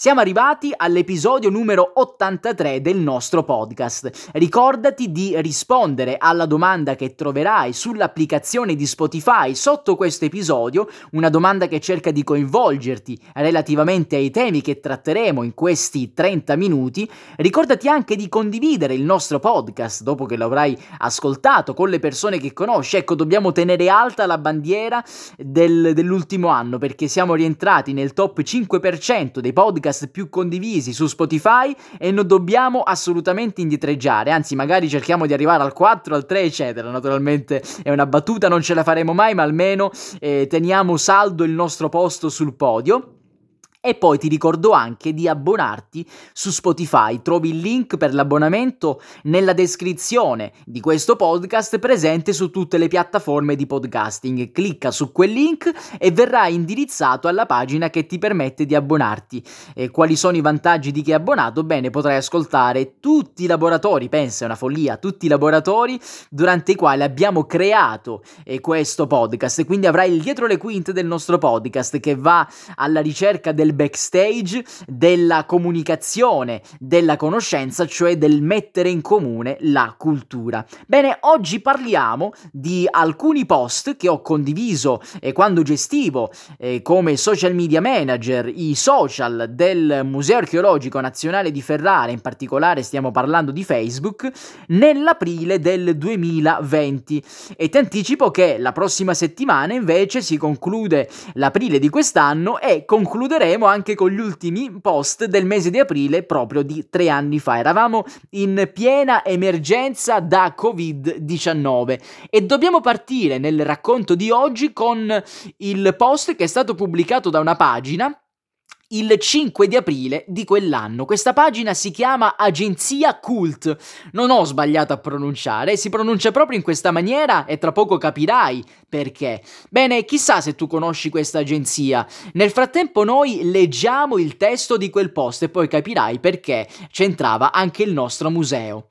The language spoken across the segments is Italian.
Siamo arrivati all'episodio numero 83 del nostro podcast. Ricordati di rispondere alla domanda che troverai sull'applicazione di Spotify sotto questo episodio, una domanda che cerca di coinvolgerti relativamente ai temi che tratteremo in questi 30 minuti. Ricordati anche di condividere il nostro podcast dopo che lo avrai ascoltato con le persone che conosci. Ecco, dobbiamo tenere alta la bandiera del, dell'ultimo anno perché siamo rientrati nel top 5% dei podcast podcast più condivisi su Spotify e non dobbiamo assolutamente indietreggiare, anzi magari cerchiamo di arrivare al 4, al 3 eccetera, naturalmente è una battuta, non ce la faremo mai, ma almeno eh, teniamo saldo il nostro posto sul podio. E poi ti ricordo anche di abbonarti su Spotify. Trovi il link per l'abbonamento nella descrizione di questo podcast presente su tutte le piattaforme di podcasting. Clicca su quel link e verrai indirizzato alla pagina che ti permette di abbonarti. E quali sono i vantaggi di chi è abbonato? Bene, potrai ascoltare tutti i laboratori, pensa è una follia, tutti i laboratori durante i quali abbiamo creato eh, questo podcast. Quindi avrai il dietro le quinte del nostro podcast che va alla ricerca del backstage, della comunicazione, della conoscenza, cioè del mettere in comune la cultura. Bene, oggi parliamo di alcuni post che ho condiviso eh, quando gestivo eh, come social media manager i social del Museo Archeologico Nazionale di Ferrara, in particolare stiamo parlando di Facebook, nell'aprile del 2020 e ti anticipo che la prossima settimana invece si conclude l'aprile di quest'anno e concluderemo concluderemo anche con gli ultimi post del mese di aprile proprio di tre anni fa. Eravamo in piena emergenza da Covid-19 e dobbiamo partire nel racconto di oggi con il post che è stato pubblicato da una pagina il 5 di aprile di quell'anno. Questa pagina si chiama Agenzia Cult. Non ho sbagliato a pronunciare, si pronuncia proprio in questa maniera e tra poco capirai perché. Bene, chissà se tu conosci questa agenzia. Nel frattempo noi leggiamo il testo di quel post e poi capirai perché c'entrava anche il nostro museo.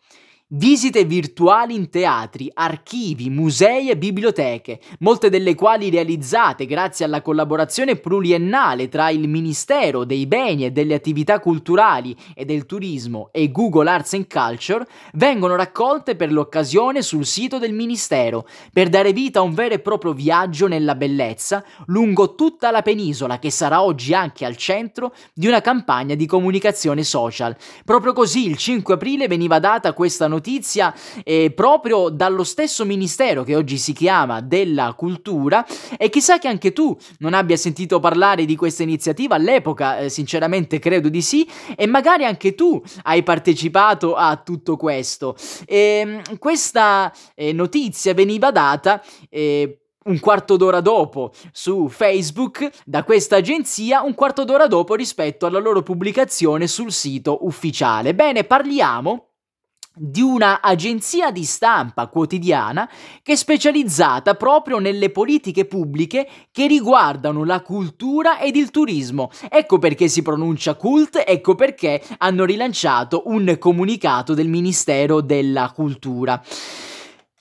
Visite virtuali in teatri, archivi, musei e biblioteche, molte delle quali realizzate grazie alla collaborazione pluriennale tra il Ministero dei Beni e delle Attività Culturali e del Turismo e Google Arts and Culture, vengono raccolte per l'occasione sul sito del Ministero, per dare vita a un vero e proprio viaggio nella bellezza lungo tutta la penisola che sarà oggi anche al centro di una campagna di comunicazione social. Proprio così il 5 aprile veniva data questa notizia notizia eh, proprio dallo stesso ministero che oggi si chiama della cultura e chissà che anche tu non abbia sentito parlare di questa iniziativa all'epoca, eh, sinceramente credo di sì, e magari anche tu hai partecipato a tutto questo. E, ehm, questa eh, notizia veniva data eh, un quarto d'ora dopo su Facebook da questa agenzia, un quarto d'ora dopo rispetto alla loro pubblicazione sul sito ufficiale. Bene, parliamo di una agenzia di stampa quotidiana che è specializzata proprio nelle politiche pubbliche che riguardano la cultura ed il turismo. Ecco perché si pronuncia cult, ecco perché hanno rilanciato un comunicato del Ministero della Cultura.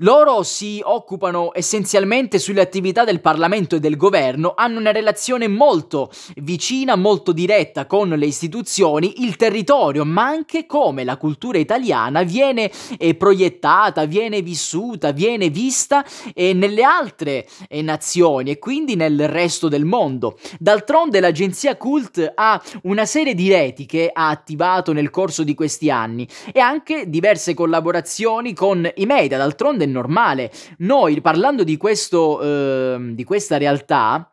Loro si occupano essenzialmente sulle attività del Parlamento e del governo, hanno una relazione molto vicina, molto diretta con le istituzioni, il territorio, ma anche come la cultura italiana viene eh, proiettata, viene vissuta, viene vista eh, nelle altre eh, nazioni e quindi nel resto del mondo. D'altronde l'agenzia Cult ha una serie di reti che ha attivato nel corso di questi anni e anche diverse collaborazioni con i media, d'altronde normale. Noi, parlando di, questo, eh, di questa realtà,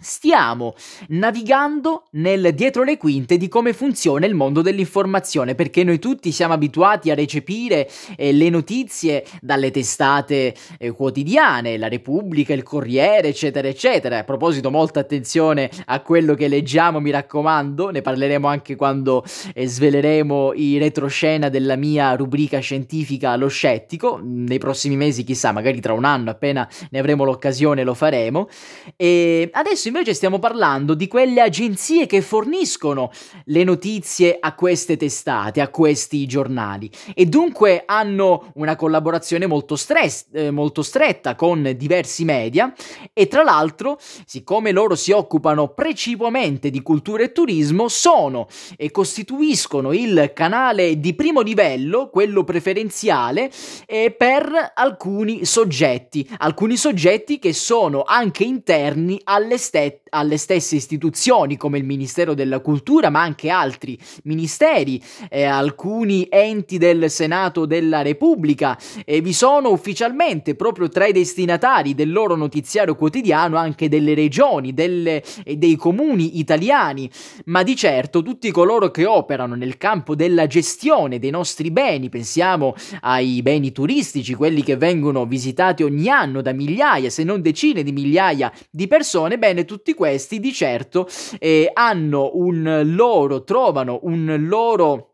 Stiamo navigando nel dietro le quinte di come funziona il mondo dell'informazione, perché noi tutti siamo abituati a recepire eh, le notizie dalle testate eh, quotidiane, la Repubblica, il Corriere, eccetera, eccetera. A proposito, molta attenzione a quello che leggiamo, mi raccomando, ne parleremo anche quando eh, sveleremo i retroscena della mia rubrica scientifica Lo Scettico. Nei prossimi mesi, chissà, magari tra un anno, appena ne avremo l'occasione, lo faremo. E adesso invece stiamo parlando di quelle agenzie che forniscono le notizie a queste testate, a questi giornali. E dunque hanno una collaborazione molto, stress, eh, molto stretta con diversi media e tra l'altro, siccome loro si occupano precipuamente di cultura e turismo, sono e costituiscono il canale di primo livello, quello preferenziale, eh, per alcuni soggetti, alcuni soggetti che sono anche interni alle, ste- alle stesse istituzioni come il Ministero della Cultura, ma anche altri ministeri, eh, alcuni enti del Senato della Repubblica. E vi sono ufficialmente proprio tra i destinatari del loro notiziario quotidiano anche delle regioni, delle, dei comuni italiani, ma di certo tutti coloro che operano nel campo della gestione dei nostri beni, pensiamo ai beni turistici, quelli che vengono visitati ogni anno da migliaia, se non decine di migliaia di persone, bene, tutti questi di certo eh, hanno un loro, trovano un loro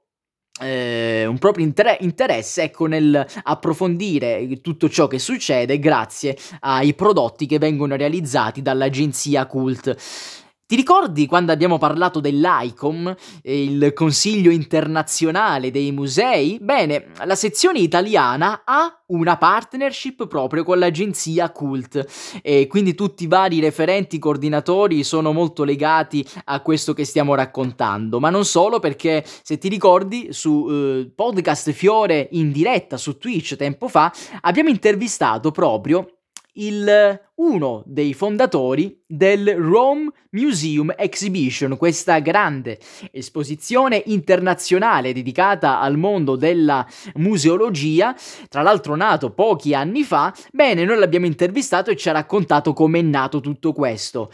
eh, un proprio inter- interesse ecco, nel approfondire tutto ciò che succede grazie ai prodotti che vengono realizzati dall'agenzia Cult. Ti ricordi quando abbiamo parlato dell'ICOM, il Consiglio internazionale dei musei? Bene, la sezione italiana ha una partnership proprio con l'agenzia Cult e quindi tutti i vari referenti coordinatori sono molto legati a questo che stiamo raccontando, ma non solo perché se ti ricordi su eh, podcast Fiore in diretta su Twitch tempo fa abbiamo intervistato proprio il, uno dei fondatori del Rome Museum Exhibition, questa grande esposizione internazionale dedicata al mondo della museologia, tra l'altro nato pochi anni fa. Bene, noi l'abbiamo intervistato e ci ha raccontato come è nato tutto questo.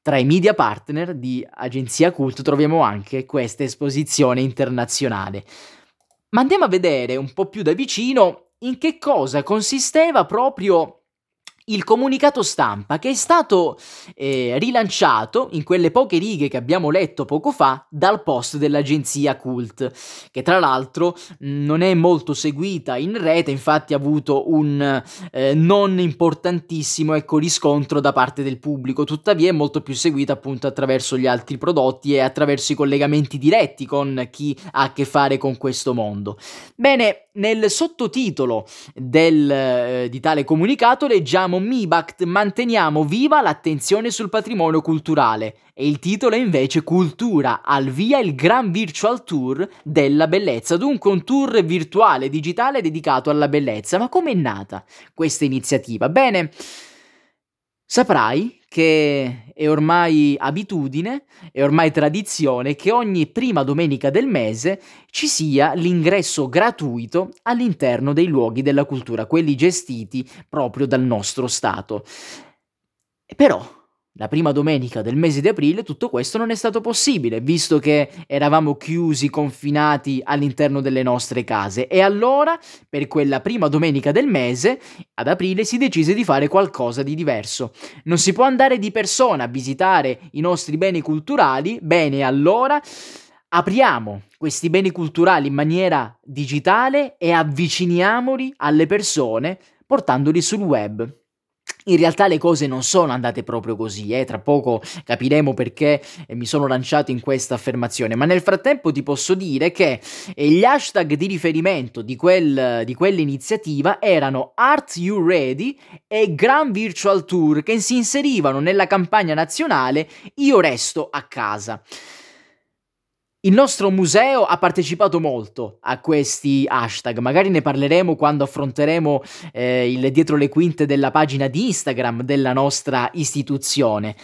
Tra i media partner di Agenzia Cult troviamo anche questa esposizione internazionale. Ma andiamo a vedere un po' più da vicino in che cosa consisteva proprio il comunicato stampa che è stato eh, rilanciato in quelle poche righe che abbiamo letto poco fa dal post dell'agenzia Cult, che tra l'altro non è molto seguita in rete, infatti ha avuto un eh, non importantissimo ecco, riscontro da parte del pubblico, tuttavia è molto più seguita appunto attraverso gli altri prodotti e attraverso i collegamenti diretti con chi ha a che fare con questo mondo. Bene, nel sottotitolo del, eh, di tale comunicato leggiamo MIBACT manteniamo viva l'attenzione sul patrimonio culturale e il titolo è invece Cultura al via il Gran Virtual Tour della bellezza, dunque un tour virtuale digitale dedicato alla bellezza. Ma com'è nata questa iniziativa? Bene, saprai che è ormai abitudine, è ormai tradizione che ogni prima domenica del mese ci sia l'ingresso gratuito all'interno dei luoghi della cultura, quelli gestiti proprio dal nostro Stato. Però la prima domenica del mese di aprile tutto questo non è stato possibile, visto che eravamo chiusi, confinati all'interno delle nostre case. E allora, per quella prima domenica del mese, ad aprile si decise di fare qualcosa di diverso. Non si può andare di persona a visitare i nostri beni culturali, bene allora apriamo questi beni culturali in maniera digitale e avviciniamoli alle persone portandoli sul web. In realtà le cose non sono andate proprio così, eh? tra poco capiremo perché mi sono lanciato in questa affermazione, ma nel frattempo ti posso dire che eh, gli hashtag di riferimento di, quel, di quell'iniziativa erano Art You Ready e Grand Virtual Tour che si inserivano nella campagna nazionale Io resto a casa. Il nostro museo ha partecipato molto a questi hashtag, magari ne parleremo quando affronteremo eh, il dietro le quinte della pagina di Instagram della nostra istituzione.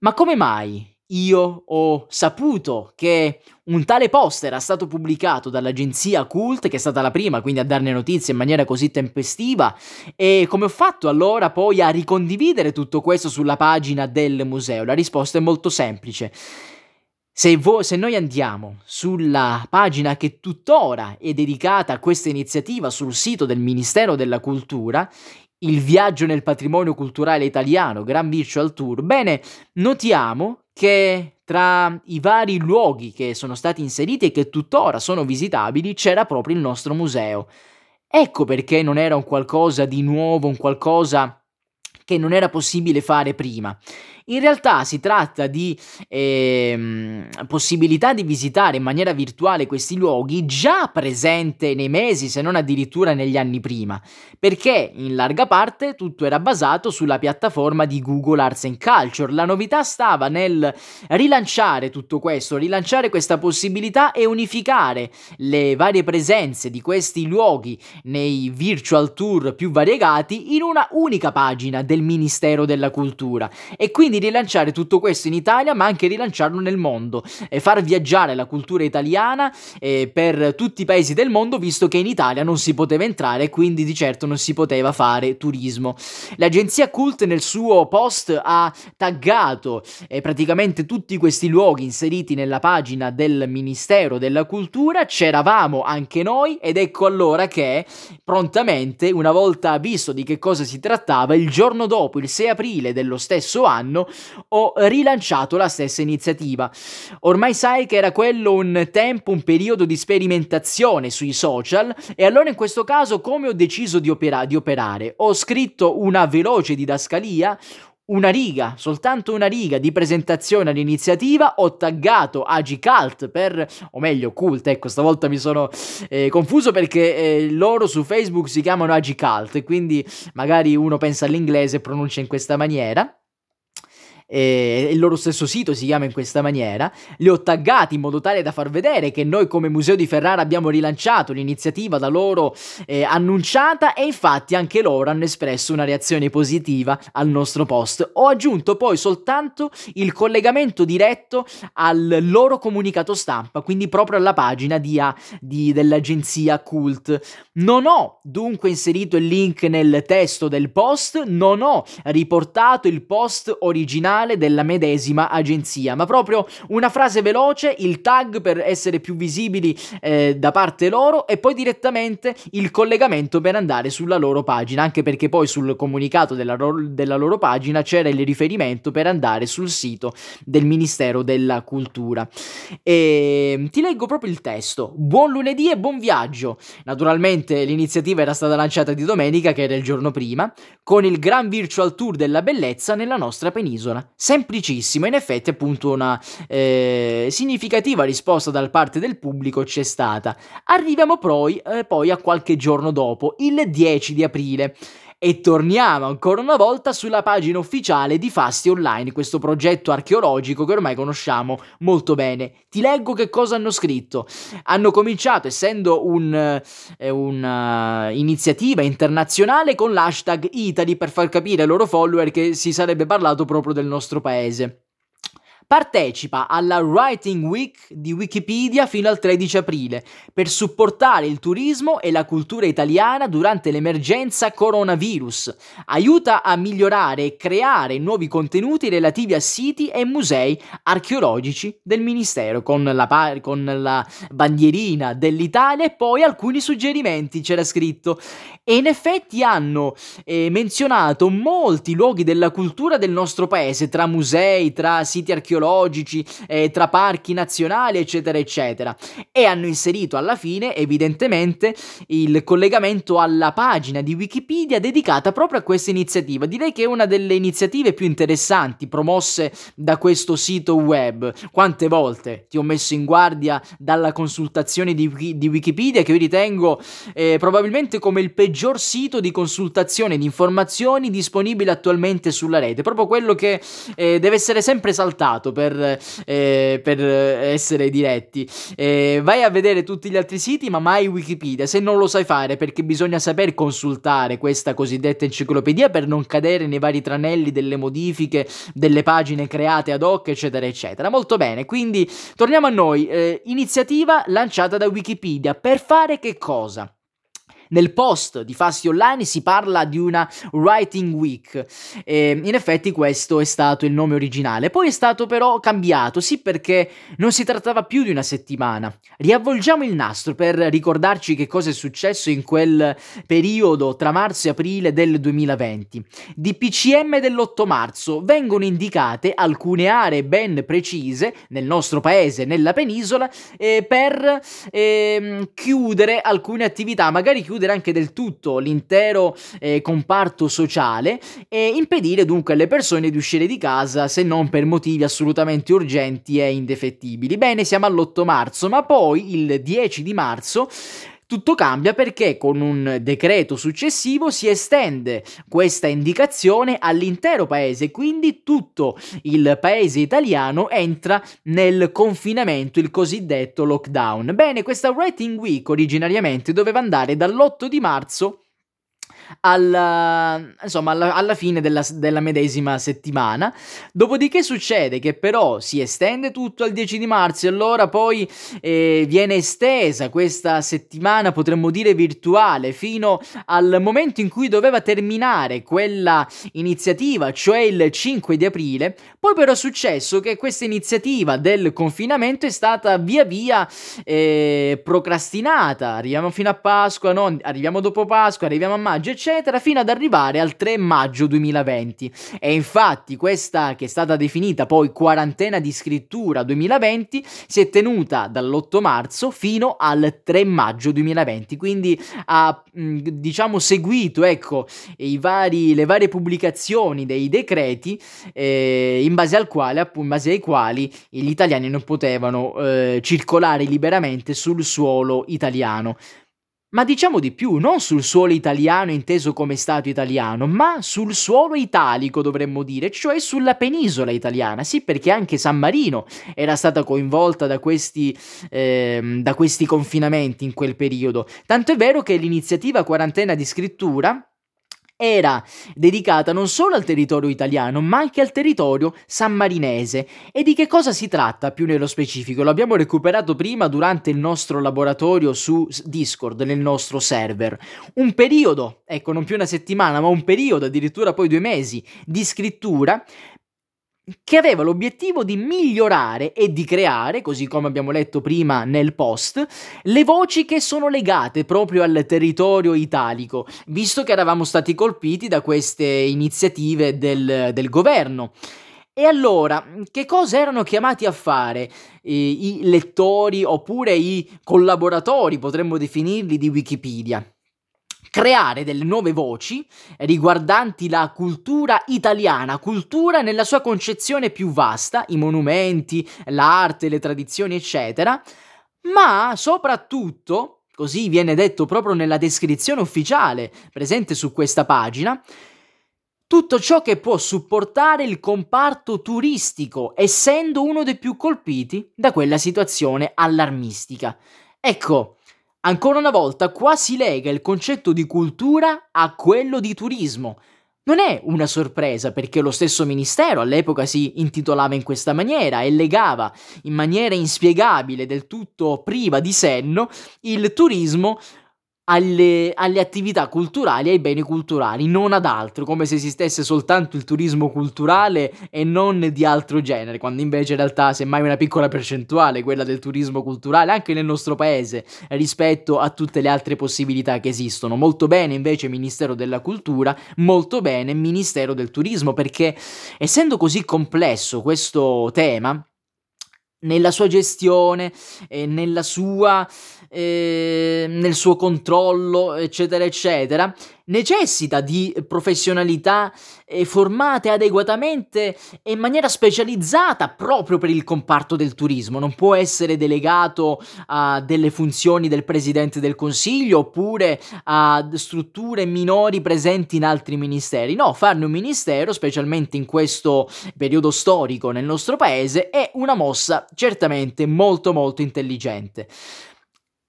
Ma come mai io ho saputo che un tale post era stato pubblicato dall'agenzia Cult, che è stata la prima quindi a darne notizie in maniera così tempestiva, e come ho fatto allora poi a ricondividere tutto questo sulla pagina del museo? La risposta è molto semplice. Se, vo- se, noi andiamo sulla pagina che tuttora è dedicata a questa iniziativa sul sito del Ministero della Cultura, il viaggio nel patrimonio culturale italiano, Gran Virtual Tour, bene, notiamo che tra i vari luoghi che sono stati inseriti e che tuttora sono visitabili c'era proprio il nostro museo. Ecco perché non era un qualcosa di nuovo, un qualcosa che non era possibile fare prima. In realtà si tratta di eh, possibilità di visitare in maniera virtuale questi luoghi già presente nei mesi, se non addirittura negli anni prima, perché in larga parte tutto era basato sulla piattaforma di Google Arts and Culture. La novità stava nel rilanciare tutto questo, rilanciare questa possibilità e unificare le varie presenze di questi luoghi nei virtual tour più variegati in una unica pagina del Ministero della Cultura e quindi rilanciare tutto questo in Italia ma anche rilanciarlo nel mondo e far viaggiare la cultura italiana eh, per tutti i paesi del mondo visto che in Italia non si poteva entrare e quindi di certo non si poteva fare turismo. L'agenzia Cult nel suo post ha taggato eh, praticamente tutti questi luoghi inseriti nella pagina del Ministero della Cultura, c'eravamo anche noi ed ecco allora che prontamente, una volta visto di che cosa si trattava, il giorno dopo, il 6 aprile dello stesso anno, ho rilanciato la stessa iniziativa. Ormai sai che era quello un tempo, un periodo di sperimentazione sui social e allora in questo caso come ho deciso di, opera- di operare? Ho scritto una veloce didascalia, una riga, soltanto una riga di presentazione all'iniziativa, ho taggato Agicult per, o meglio Cult, ecco stavolta mi sono eh, confuso perché eh, loro su Facebook si chiamano Agicult quindi magari uno pensa all'inglese e pronuncia in questa maniera eh, il loro stesso sito si chiama in questa maniera, li ho taggati in modo tale da far vedere che noi come Museo di Ferrara abbiamo rilanciato l'iniziativa da loro eh, annunciata e infatti anche loro hanno espresso una reazione positiva al nostro post. Ho aggiunto poi soltanto il collegamento diretto al loro comunicato stampa, quindi proprio alla pagina di, di, dell'agenzia Cult. Non ho dunque inserito il link nel testo del post, non ho riportato il post originale ufficiale della medesima agenzia, ma proprio una frase veloce, il tag per essere più visibili eh, da parte loro e poi direttamente il collegamento per andare sulla loro pagina, anche perché poi sul comunicato della, della loro pagina c'era il riferimento per andare sul sito del Ministero della Cultura. E ehm, ti leggo proprio il testo. Buon lunedì e buon viaggio. Naturalmente l'iniziativa era stata lanciata di domenica, che era il giorno prima, con il Gran Virtual Tour della Bellezza nella nostra penisola semplicissimo. In effetti, appunto, una eh, significativa risposta da parte del pubblico c'è stata. Arriviamo poi, eh, poi a qualche giorno dopo, il 10 di aprile. E torniamo ancora una volta sulla pagina ufficiale di Fasti Online, questo progetto archeologico che ormai conosciamo molto bene. Ti leggo che cosa hanno scritto. Hanno cominciato, essendo un'iniziativa un, uh, internazionale, con l'hashtag Italy per far capire ai loro follower che si sarebbe parlato proprio del nostro paese. Partecipa alla Writing Week di Wikipedia fino al 13 aprile per supportare il turismo e la cultura italiana durante l'emergenza coronavirus. Aiuta a migliorare e creare nuovi contenuti relativi a siti e musei archeologici del Ministero con la, pa- con la bandierina dell'Italia e poi alcuni suggerimenti c'era scritto. E in effetti hanno eh, menzionato molti luoghi della cultura del nostro paese, tra musei, tra siti archeologici archeologici, eh, tra parchi nazionali, eccetera, eccetera. E hanno inserito alla fine, evidentemente, il collegamento alla pagina di Wikipedia dedicata proprio a questa iniziativa. Direi che è una delle iniziative più interessanti promosse da questo sito web. Quante volte ti ho messo in guardia dalla consultazione di, di Wikipedia, che io ritengo eh, probabilmente come il peggior sito di consultazione di informazioni disponibile attualmente sulla rete, proprio quello che eh, deve essere sempre saltato usato per, eh, per essere diretti. Eh, vai a vedere tutti gli altri siti, ma mai Wikipedia. Se non lo sai fare, perché bisogna saper consultare questa cosiddetta enciclopedia per non cadere nei vari tranelli delle modifiche delle pagine create ad hoc, eccetera, eccetera. Molto bene, quindi torniamo a noi. Eh, iniziativa lanciata da Wikipedia per fare che cosa? Nel post di Fasti Online si parla di una Writing Week. E in effetti questo è stato il nome originale. Poi è stato però cambiato, sì perché non si trattava più di una settimana. Riavvolgiamo il nastro per ricordarci che cosa è successo in quel periodo tra marzo e aprile del 2020. Di PCM dell'8 marzo vengono indicate alcune aree ben precise nel nostro paese, nella penisola, eh, per eh, chiudere alcune attività, magari chiudere escludere anche del tutto l'intero eh, comparto sociale e impedire dunque alle persone di uscire di casa se non per motivi assolutamente urgenti e indefettibili. Bene, siamo all'8 marzo, ma poi il 10 di marzo tutto cambia perché con un decreto successivo si estende questa indicazione all'intero paese, quindi tutto il paese italiano entra nel confinamento, il cosiddetto lockdown. Bene, questa Writing Week originariamente doveva andare dall'8 di marzo alla, insomma, alla, alla fine della, della, medesima settimana. Dopodiché succede che però si estende tutto al 10 di marzo e allora poi eh, viene estesa questa settimana, potremmo dire virtuale, fino al momento in cui doveva terminare quella iniziativa, cioè il 5 di aprile. Poi però è successo che questa iniziativa del confinamento è stata via via eh, procrastinata. Arriviamo fino a Pasqua, no? arriviamo dopo Pasqua, arriviamo a maggio, eccetera, fino ad arrivare al 3 maggio 2020. E infatti questa che è stata definita poi quarantena di scrittura 2020 si è tenuta dall'8 marzo fino al 3 maggio 2020, quindi ha diciamo seguito ecco vari, le varie pubblicazioni dei decreti eh, in base al quale in base ai quali gli italiani non potevano eh, circolare liberamente sul suolo italiano. Ma diciamo di più, non sul suolo italiano inteso come Stato italiano, ma sul suolo italico dovremmo dire, cioè sulla penisola italiana. Sì, perché anche San Marino era stata coinvolta da questi, eh, da questi confinamenti in quel periodo. Tanto è vero che l'iniziativa quarantena di scrittura era dedicata non solo al territorio italiano, ma anche al territorio sammarinese. E di che cosa si tratta più nello specifico? Lo abbiamo recuperato prima durante il nostro laboratorio su Discord, nel nostro server. Un periodo, ecco, non più una settimana, ma un periodo, addirittura poi due mesi, di scrittura che aveva l'obiettivo di migliorare e di creare, così come abbiamo letto prima nel post, le voci che sono legate proprio al territorio italico, visto che eravamo stati colpiti da queste iniziative del, del governo. E allora, che cosa erano chiamati a fare eh, i lettori oppure i collaboratori, potremmo definirli, di Wikipedia? Creare delle nuove voci riguardanti la cultura italiana, cultura nella sua concezione più vasta, i monumenti, l'arte, le tradizioni, eccetera, ma soprattutto, così viene detto proprio nella descrizione ufficiale presente su questa pagina, tutto ciò che può supportare il comparto turistico, essendo uno dei più colpiti da quella situazione allarmistica. Ecco, Ancora una volta qua si lega il concetto di cultura a quello di turismo. Non è una sorpresa perché lo stesso ministero all'epoca si intitolava in questa maniera e legava in maniera inspiegabile, del tutto priva di senno, il turismo alle, alle, attività culturali, ai beni culturali, non ad altro, come se esistesse soltanto il turismo culturale e non di altro genere, quando invece in realtà semmai una piccola percentuale quella del turismo culturale anche nel nostro paese rispetto a tutte le altre possibilità che esistono. Molto bene invece Ministero della Cultura, molto bene Ministero del Turismo, perché essendo così complesso questo tema, nella sua gestione e nella sua eh, nel suo controllo, eccetera, eccetera, necessita di professionalità eh, formate adeguatamente e in maniera specializzata proprio per il comparto del turismo. Non può essere delegato a delle funzioni del presidente del consiglio oppure a strutture minori presenti in altri ministeri. No, farne un ministero, specialmente in questo periodo storico nel nostro paese, è una mossa certamente molto molto intelligente.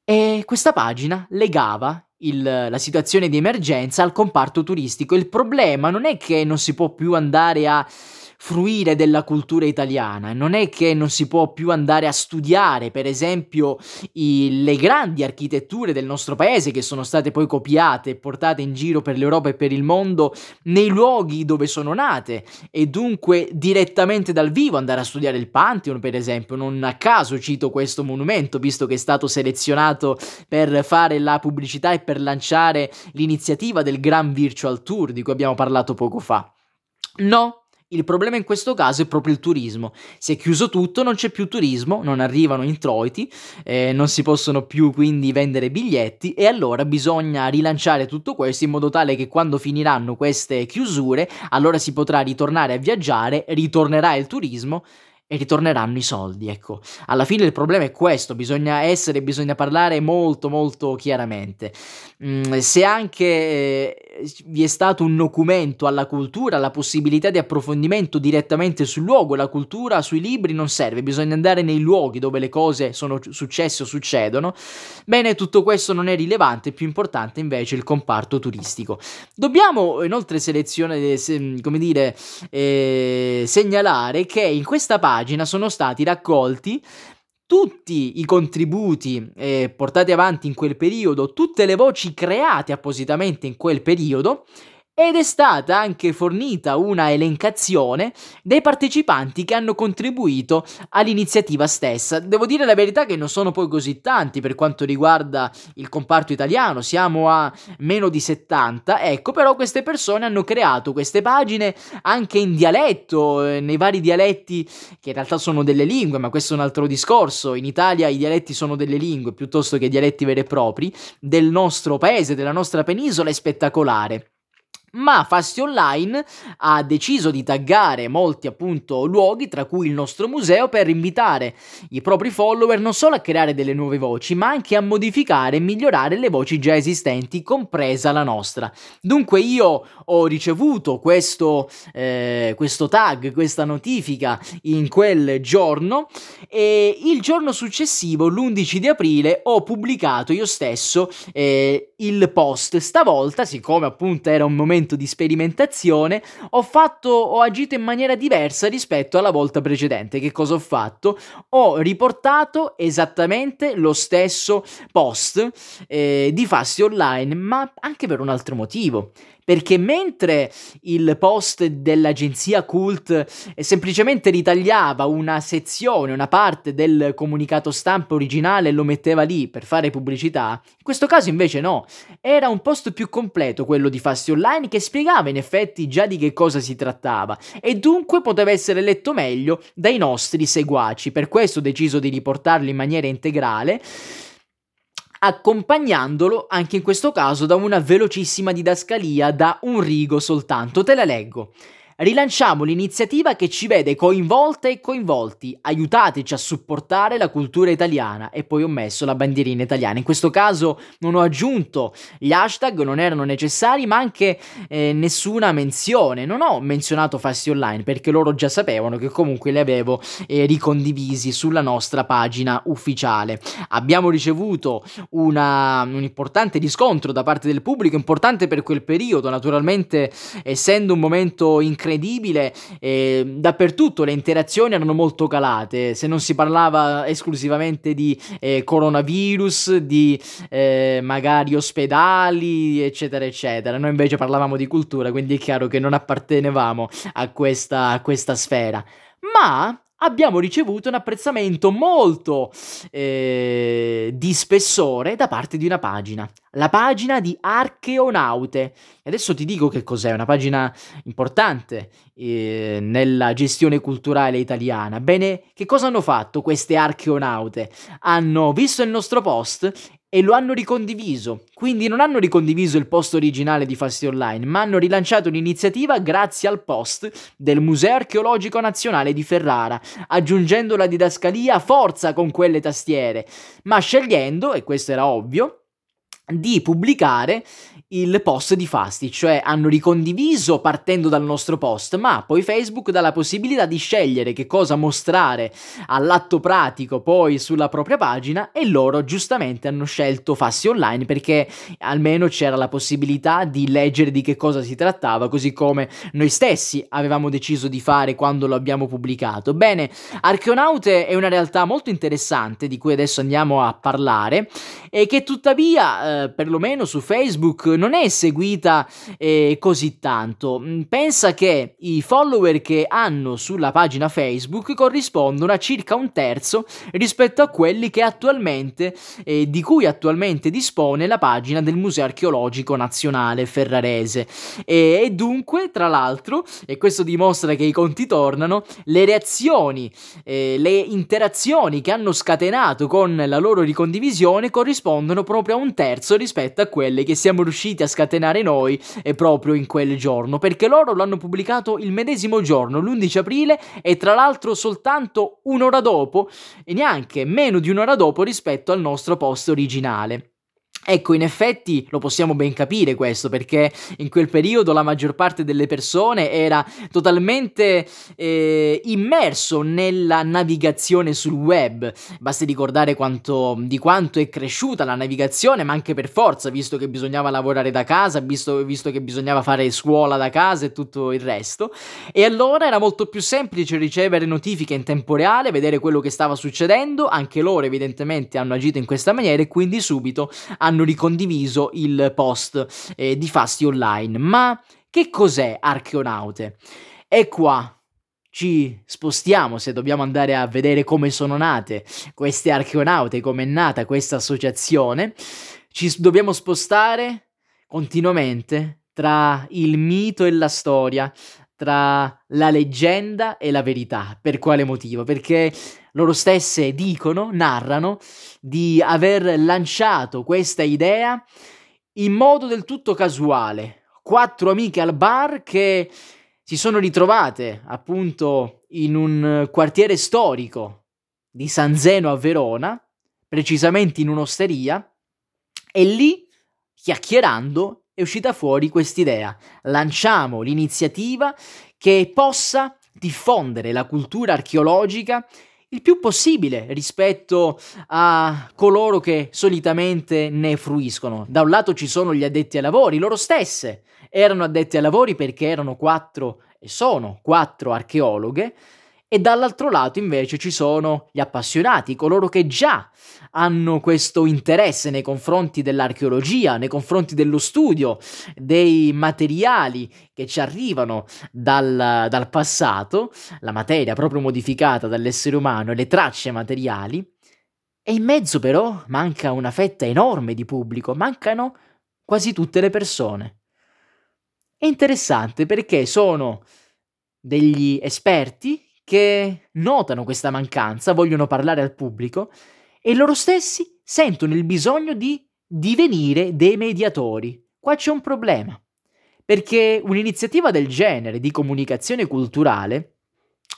E questa pagina legava il, la situazione di emergenza al comparto turistico. Il problema non è che non si può più andare a fruire della cultura italiana. Non è che non si può più andare a studiare, per esempio, i, le grandi architetture del nostro paese che sono state poi copiate e portate in giro per l'Europa e per il mondo nei luoghi dove sono nate e dunque direttamente dal vivo andare a studiare il Pantheon, per esempio. Non a caso cito questo monumento, visto che è stato selezionato per fare la pubblicità e per lanciare l'iniziativa del Gran Virtual Tour di cui abbiamo parlato poco fa. No, Il problema in questo caso è proprio il turismo. Si è chiuso tutto, non c'è più turismo, non arrivano introiti, eh, non si possono più quindi vendere biglietti e allora bisogna rilanciare tutto questo in modo tale che quando finiranno queste chiusure, allora si potrà ritornare a viaggiare, ritornerà il turismo e ritorneranno i soldi, ecco. Alla fine il problema è questo, bisogna essere, bisogna parlare molto molto chiaramente. Mm, se anche eh, vi è stato un documento alla cultura, la possibilità di approfondimento direttamente sul luogo, la cultura sui libri non serve, bisogna andare nei luoghi dove le cose sono successe o succedono. Bene, tutto questo non è rilevante, più importante invece il comparto turistico. Dobbiamo inoltre selezionare, come dire, eh, segnalare che in questa parte pagina sono stati raccolti tutti i contributi eh, portati avanti in quel periodo, tutte le voci create appositamente in quel periodo ed è stata anche fornita una elencazione dei partecipanti che hanno contribuito all'iniziativa stessa. Devo dire la verità che non sono poi così tanti per quanto riguarda il comparto italiano, siamo a meno di 70, ecco però queste persone hanno creato queste pagine anche in dialetto, eh, nei vari dialetti che in realtà sono delle lingue, ma questo è un altro discorso, in Italia i dialetti sono delle lingue piuttosto che dialetti veri e propri, del nostro paese, della nostra penisola è spettacolare. Ma Fasti Online ha deciso di taggare molti appunto luoghi, tra cui il nostro museo, per invitare i propri follower non solo a creare delle nuove voci, ma anche a modificare e migliorare le voci già esistenti, compresa la nostra. Dunque io ho ricevuto questo, eh, questo tag, questa notifica in quel giorno e il giorno successivo, l'11 di aprile, ho pubblicato io stesso eh, il post. Stavolta, siccome appunto era un momento momento di sperimentazione, ho fatto, ho agito in maniera diversa rispetto alla volta precedente. Che cosa ho fatto? Ho riportato esattamente lo stesso post eh, di Fasti Online, ma anche per un altro motivo perché mentre il post dell'agenzia Cult semplicemente ritagliava una sezione, una parte del comunicato stampa originale e lo metteva lì per fare pubblicità, in questo caso invece no, era un post più completo quello di Fasti Online che spiegava in effetti già di che cosa si trattava. E dunque poteva essere letto meglio dai nostri seguaci, per questo ho deciso di riportarlo in maniera integrale accompagnandolo anche in questo caso da una velocissima didascalia da un rigo soltanto. Te la leggo. Rilanciamo l'iniziativa che ci vede coinvolte e coinvolti, aiutateci a supportare la cultura italiana e poi ho messo la bandierina italiana. In questo caso non ho aggiunto gli hashtag, non erano necessari, ma anche eh, nessuna menzione. Non ho menzionato Fasti Online perché loro già sapevano che comunque li avevo eh, ricondivisi sulla nostra pagina ufficiale. Abbiamo ricevuto una, un importante riscontro da parte del pubblico, importante per quel periodo, naturalmente essendo un momento incredibile incredibile, eh, dappertutto le interazioni erano molto calate, se non si parlava esclusivamente di eh, coronavirus, di eh, magari ospedali, eccetera, eccetera. Noi invece parlavamo di cultura, quindi è chiaro che non appartenevamo a questa, a questa sfera. Ma abbiamo ricevuto un apprezzamento molto eh, di spessore da parte di una pagina, la pagina di Archeonaute. Adesso ti dico che cos'è, una pagina importante eh, nella gestione culturale italiana. Bene, che cosa hanno fatto queste Archeonaute? Hanno visto il nostro post e lo hanno ricondiviso. Quindi non hanno ricondiviso il post originale di Fasti Online, ma hanno rilanciato un'iniziativa grazie al post del Museo Archeologico Nazionale di Ferrara, aggiungendo la didascalia forza con quelle tastiere, ma scegliendo, e questo era ovvio, di pubblicare il post di Fasti, cioè hanno ricondiviso partendo dal nostro post, ma poi Facebook dà la possibilità di scegliere che cosa mostrare all'atto pratico poi sulla propria pagina e loro giustamente hanno scelto Fasti Online perché almeno c'era la possibilità di leggere di che cosa si trattava, così come noi stessi avevamo deciso di fare quando lo abbiamo pubblicato. Bene, Archeonaute è una realtà molto interessante di cui adesso andiamo a parlare e che tuttavia eh, perlomeno su Facebook, non è seguita eh, così tanto. Mm, pensa che i follower che hanno sulla pagina Facebook corrispondono a circa un terzo rispetto a quelli eh, di cui attualmente dispone la pagina del Museo Archeologico Nazionale Ferrarese. E, e dunque, tra l'altro, e questo dimostra che i conti tornano, le reazioni, eh, le interazioni che hanno scatenato con la loro ricondivisione corrispondono proprio a un terzo rispetto a quelle che siamo riusciti a scatenare noi e proprio in quel giorno, perché loro l'hanno pubblicato il medesimo giorno, l'11 aprile, e tra l'altro soltanto un'ora dopo, e neanche meno di un'ora dopo rispetto al nostro post originale. Ecco, in effetti lo possiamo ben capire questo, perché in quel periodo la maggior parte delle persone era totalmente eh, immerso nella navigazione sul web. Basti ricordare quanto, di quanto è cresciuta la navigazione, ma anche per forza, visto che bisognava lavorare da casa, visto, visto che bisognava fare scuola da casa e tutto il resto. E allora era molto più semplice ricevere notifiche in tempo reale, vedere quello che stava succedendo. Anche loro, evidentemente, hanno agito in questa maniera e quindi subito hanno hanno ricondiviso il post eh, di Fasti Online. Ma che cos'è Archeonaute? E qua ci spostiamo se dobbiamo andare a vedere come sono nate queste archeonaute, come è nata questa associazione. Ci dobbiamo spostare continuamente tra il mito e la storia, tra la leggenda e la verità. Per quale motivo? Perché loro stesse dicono, narrano, di aver lanciato questa idea in modo del tutto casuale. Quattro amiche al bar che si sono ritrovate appunto in un quartiere storico di San Zeno a Verona, precisamente in un'osteria, e lì, chiacchierando, è uscita fuori quest'idea. Lanciamo l'iniziativa che possa diffondere la cultura archeologica il più possibile rispetto a coloro che solitamente ne fruiscono. Da un lato ci sono gli addetti ai lavori, loro stesse erano addetti ai lavori perché erano quattro e sono quattro archeologhe e dall'altro lato invece ci sono gli appassionati, coloro che già hanno questo interesse nei confronti dell'archeologia, nei confronti dello studio, dei materiali che ci arrivano dal, dal passato, la materia proprio modificata dall'essere umano e le tracce materiali. E in mezzo però manca una fetta enorme di pubblico, mancano quasi tutte le persone. È interessante perché sono degli esperti che notano questa mancanza, vogliono parlare al pubblico e loro stessi sentono il bisogno di divenire dei mediatori. Qua c'è un problema, perché un'iniziativa del genere di comunicazione culturale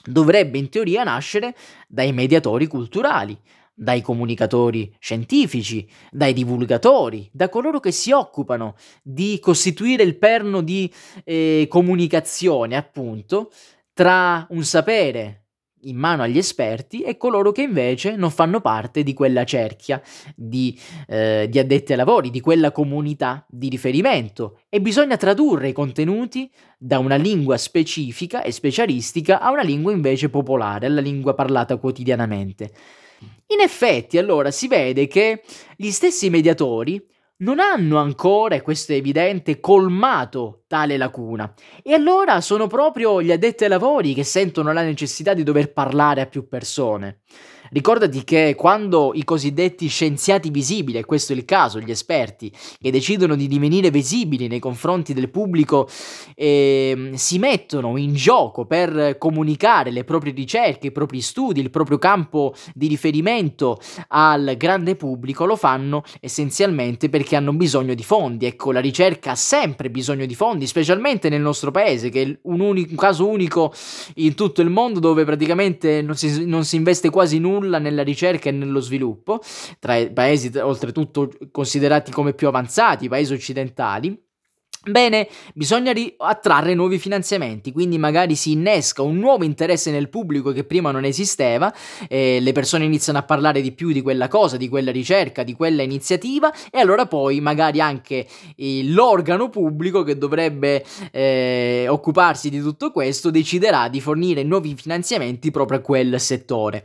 dovrebbe in teoria nascere dai mediatori culturali, dai comunicatori scientifici, dai divulgatori, da coloro che si occupano di costituire il perno di eh, comunicazione, appunto, tra un sapere in mano agli esperti e coloro che invece non fanno parte di quella cerchia di, eh, di, addetti ai lavori, di quella comunità di riferimento e bisogna tradurre i contenuti da una lingua specifica e specialistica a una lingua invece popolare, alla lingua parlata quotidianamente. In effetti allora si vede che gli stessi mediatori non hanno ancora, e questo è evidente, colmato tale lacuna. E allora sono proprio gli addetti ai lavori che sentono la necessità di dover parlare a più persone. Ricordati che quando i cosiddetti scienziati visibili, e questo è il caso, gli esperti, che decidono di divenire visibili nei confronti del pubblico, eh, si mettono in gioco per comunicare le proprie ricerche, i propri studi, il proprio campo di riferimento al grande pubblico, lo fanno essenzialmente perché hanno bisogno di fondi. Ecco, la ricerca ha sempre bisogno di fondi, specialmente nel nostro paese, che è un, unico, un caso unico in tutto il mondo dove praticamente non si, non si investe quasi nulla nulla nella ricerca e nello sviluppo, tra i paesi oltretutto considerati come più avanzati, paesi occidentali. Bene, bisogna ri- attrarre nuovi finanziamenti, quindi magari si innesca un nuovo interesse nel pubblico che prima non esisteva, eh, le persone iniziano a parlare di più di quella cosa, di quella ricerca, di quella iniziativa e allora poi magari anche eh, l'organo pubblico che dovrebbe eh, occuparsi di tutto questo deciderà di fornire nuovi finanziamenti proprio a quel settore.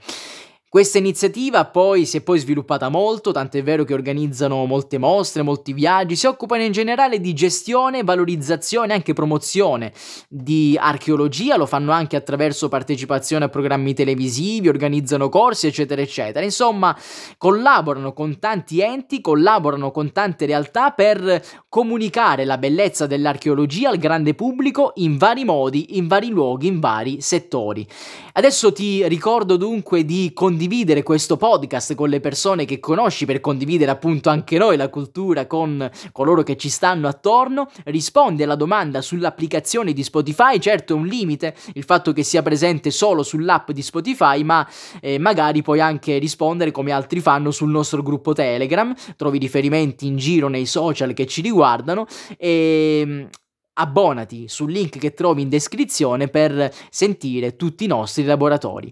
Questa iniziativa poi si è poi sviluppata molto, tant'è vero che organizzano molte mostre, molti viaggi, si occupano in generale di gestione, valorizzazione e anche promozione di archeologia, lo fanno anche attraverso partecipazione a programmi televisivi, organizzano corsi, eccetera, eccetera. Insomma, collaborano con tanti enti, collaborano con tante realtà per comunicare la bellezza dell'archeologia al grande pubblico in vari modi, in vari luoghi, in vari settori. Adesso ti ricordo dunque di condividere condividere questo podcast con le persone che conosci, per condividere appunto anche noi la cultura con coloro che ci stanno attorno. Rispondi alla domanda sull'applicazione di Spotify, certo è un limite il fatto che sia presente solo sull'app di Spotify, ma eh, magari puoi anche rispondere come altri fanno sul nostro gruppo Telegram, trovi riferimenti in giro nei social che ci riguardano e ehm, abbonati sul link che trovi in descrizione per sentire tutti i nostri laboratori.